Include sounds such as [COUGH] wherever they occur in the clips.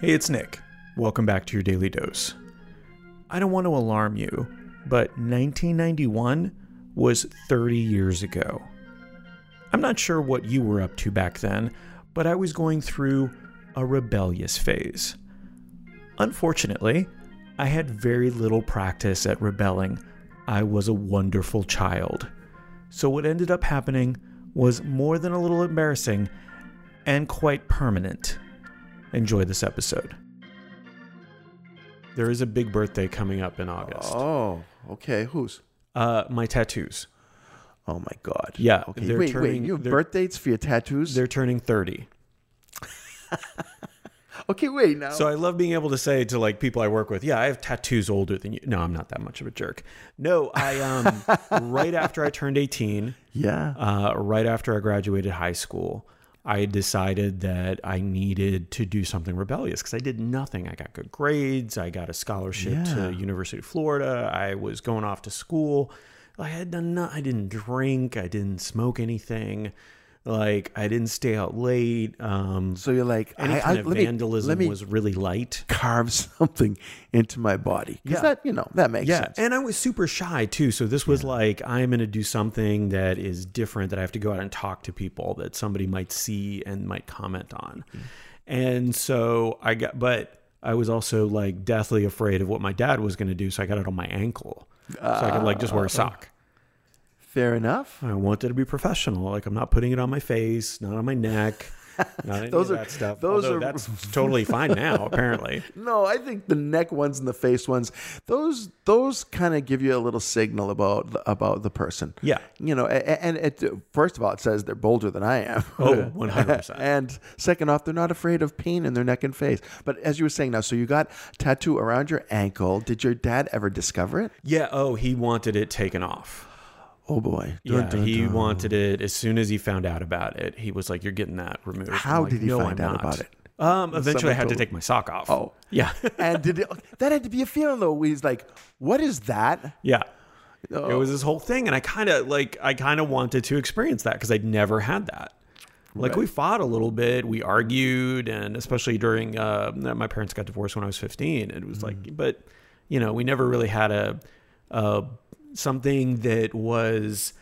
Hey, it's Nick. Welcome back to your Daily Dose. I don't want to alarm you, but 1991 was 30 years ago. I'm not sure what you were up to back then, but I was going through a rebellious phase. Unfortunately, I had very little practice at rebelling. I was a wonderful child. So, what ended up happening was more than a little embarrassing and quite permanent. Enjoy this episode. There is a big birthday coming up in August. Oh, okay. Whose? Uh, my tattoos. Oh my God. Yeah, Okay. they're Wait, wait. You have they're- birth dates for your tattoos? They're turning 30. [LAUGHS] okay. Wait now. So I love being able to say to like people I work with, yeah, I have tattoos older than you. No, I'm not that much of a jerk. No, I um [LAUGHS] right after I turned 18, yeah. uh, right after I graduated high school, I decided that I needed to do something rebellious because I did nothing. I got good grades. I got a scholarship Yeah. to University of Florida. I was going off to school. I had done. No, I didn't drink. I didn't smoke anything. Like I didn't stay out late. Um, so you're like, any I, kind I, of let me- vandalism let me was really light. carve [LAUGHS] something into my body. Because Yeah. that, you know, that makes Yeah, sense. and I was super shy too. So this was like I'm going to do something that is different that I have to go out and talk to people that somebody might see and might comment on. Mm-hmm. And so I got, but I was also like deathly afraid of what my dad was going to do. So I got it on my ankle, so I could like just wear a sock. Fair enough. I wanted to be professional. Like I'm not putting it on my face, not on my neck. [LAUGHS] Not any Those of are- that stuff. those Although are- that's totally fine now, [LAUGHS] apparently. No, I think the neck ones and the face ones, those those kind of give you a little signal about about the person. Yeah. You know, and it first of all, it says they're bolder than I am. Oh, [LAUGHS] 100%. and second off, they're not afraid of pain in their neck and face. But as you were saying now, so you got tattoo around your ankle. Did your dad ever discover it? Yeah. Oh, he wanted it taken off. Oh boy. Dun, Yeah, dun, he dun. wanted it as soon as he found out about it. He was like, "You're getting that removed." How like, did he "No, find I'm out not." about it? Um, eventually, I had to take my sock off. Oh. [LAUGHS] yeah, And did it, that had to be a feeling though? He's like, "What is that?" yeah. Oh. It was this whole thing, and I kind of like, I kind of wanted to experience that because I'd never had that. Like Right. we fought a little bit, we argued, and especially during uh, my parents got divorced when I was 15. It was Mm. like, but you know, we never really had a, a something that was.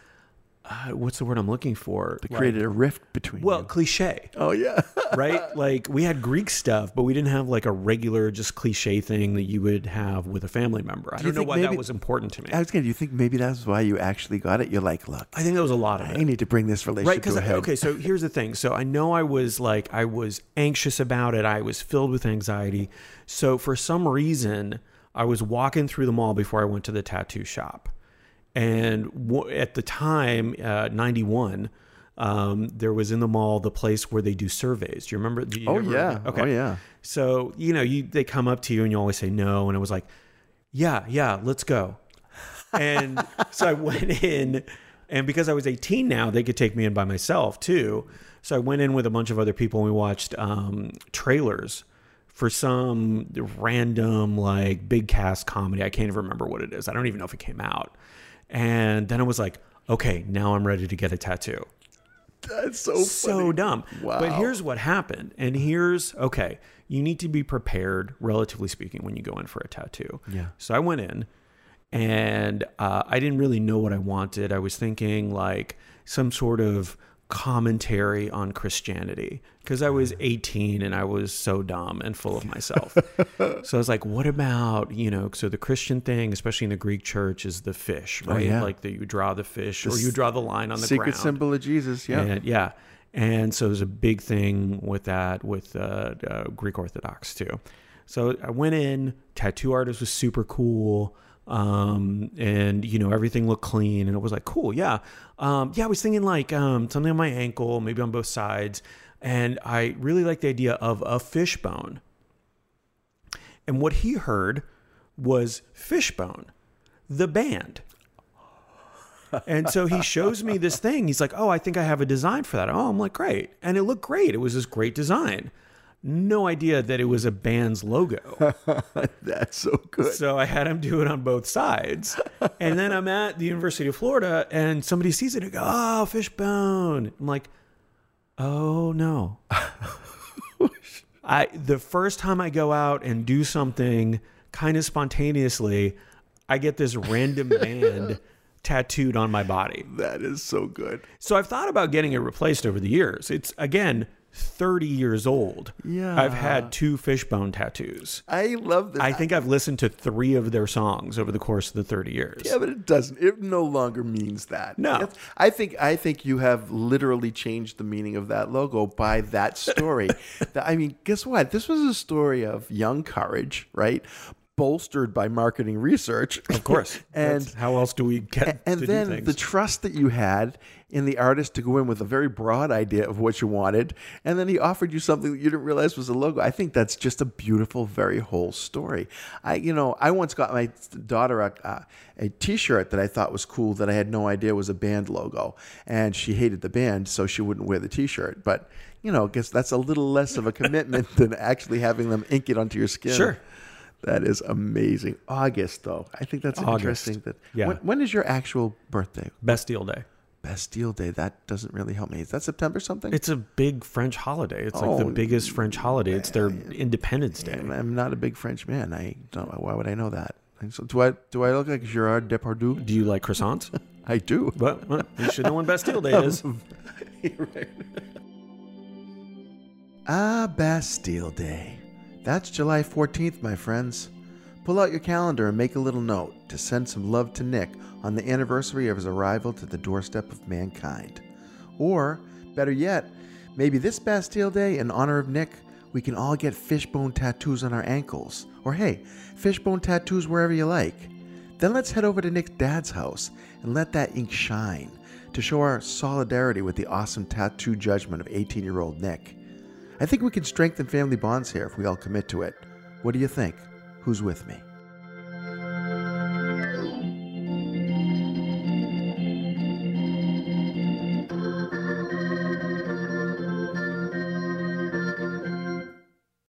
Uh, what's the word I'm looking for? It Like- created a rift between. well, you. cliche. oh yeah. [LAUGHS] right? Like we had Greek stuff, but we didn't have like a regular just cliche thing that you would have with a family member. I don't know why maybe- that was important to me. I was gonna. Do you think maybe that's why you actually got it? You're like, look, I think that was a lot of I it. need to bring this relationship. Right, because to a head. okay, so [LAUGHS] here's the thing. So I know I was like I was anxious about it. I was filled with anxiety. So for some reason, I was walking through the mall before I went to the tattoo shop, and w- at the time, uh, ninety one. Um, there was in the mall the place where they do surveys. Do you remember? Do you Oh ever- yeah. Okay. Oh yeah. So, you know, you they come up to you and you always say no. And I was like, yeah, yeah, let's go. And [LAUGHS] so I went in, and because I was 18 now, they could take me in by myself too. So I went in with a bunch of other people and we watched um, trailers for some random, like, big cast comedy. I can't even remember what it is. I don't even know if it came out. And then I was like, okay, now I'm ready to get a tattoo That's so so funny. dumb. But here's what happened. And here's okay, you need to be prepared, relatively speaking, when you go in for a tattoo. Yeah. So I went in and uh, I didn't really know what I wanted. I was thinking like some sort of commentary on Christianity because I was 18 and I was so dumb and full of myself. [LAUGHS] so I was like, what about, you know, so the Christian thing, especially in the Greek church, is the fish, right? Oh, yeah. Like that you draw the fish or you draw the line on the Secret ground. symbol of Jesus. Yeah. And, yeah. And so there's a big thing with that with uh, uh, Greek Orthodox too. So I went in, tattoo artist was super cool. Um, and you know, everything looked clean and it was like, cool. Yeah. Um, yeah. I was thinking like, um, something on my ankle, maybe on both sides. And I really like the idea of a fishbone. And what he heard was Fishbone, the band. And so he shows me this thing. He's like, "Oh, I think I have a design for that." Oh, I'm like, "Great!" And it looked great. It was this great design. No idea that it was a band's logo. [LAUGHS] That's so good. So I had him do it on both sides. And then I'm at the University of Florida, and somebody sees it and go, "Oh, Fishbone!" I'm like, "Oh no, [LAUGHS] I the first time I go out and do something kind of spontaneously, I get this random band [LAUGHS] tattooed on my body. That is so good. So I've thought about getting it replaced over the years. It's again 30 years old. Yeah. I've had two fishbone tattoos. I love this. I think I've listened to three of their songs over the course of the 30 years. Yeah, but it doesn't. It no longer means that. No. It's- I think I think you have literally changed the meaning of that logo by that story. [LAUGHS] I mean, guess what? This was a story of young courage, right? Bolstered by marketing research, Of course. [LAUGHS] and That's- how else do we get and to then the trust that you had in the artist to go in with a very broad idea of what you wanted, and then he offered you something that you didn't realize was a logo. I think that's just a beautiful, very whole story. I, you know, I once got my daughter a, T-shirt that I thought was cool that I had no idea was a band logo, and she hated the band, so she wouldn't wear the T-shirt. But you know, I guess that's a little less of a commitment [LAUGHS] than actually having them ink it onto your skin. Sure. That is amazing. August, though. I think that's August. interesting. That Yeah. when, when is your actual birthday? Bastille Day. Bastille Day. That doesn't really help me. Is that September something? It's a big French holiday. It's like the Oh, biggest French holiday. It's their Independence Day. I'm, not a big French man. I don't. Why would I know that? So do I? Do I look like Gerard Depardieu? Do you like croissants? [LAUGHS] I do. well, well, you should know when Bastille Day is. [LAUGHS] Ah, Bastille Day. That's July 14th, my friends. Pull out your calendar and make a little note to send some love to Nick on the anniversary of his arrival to the doorstep of mankind. Or, better yet, maybe this Bastille Day, in honor of Nick, we can all get fishbone tattoos on our ankles. Or hey, fishbone tattoos wherever you like. Then let's head over to Nick's dad's house and let that ink shine to show our solidarity with the awesome tattoo judgment of 18 year old Nick. I think we can strengthen family bonds here if we all commit to it. What do you think? Who's with me?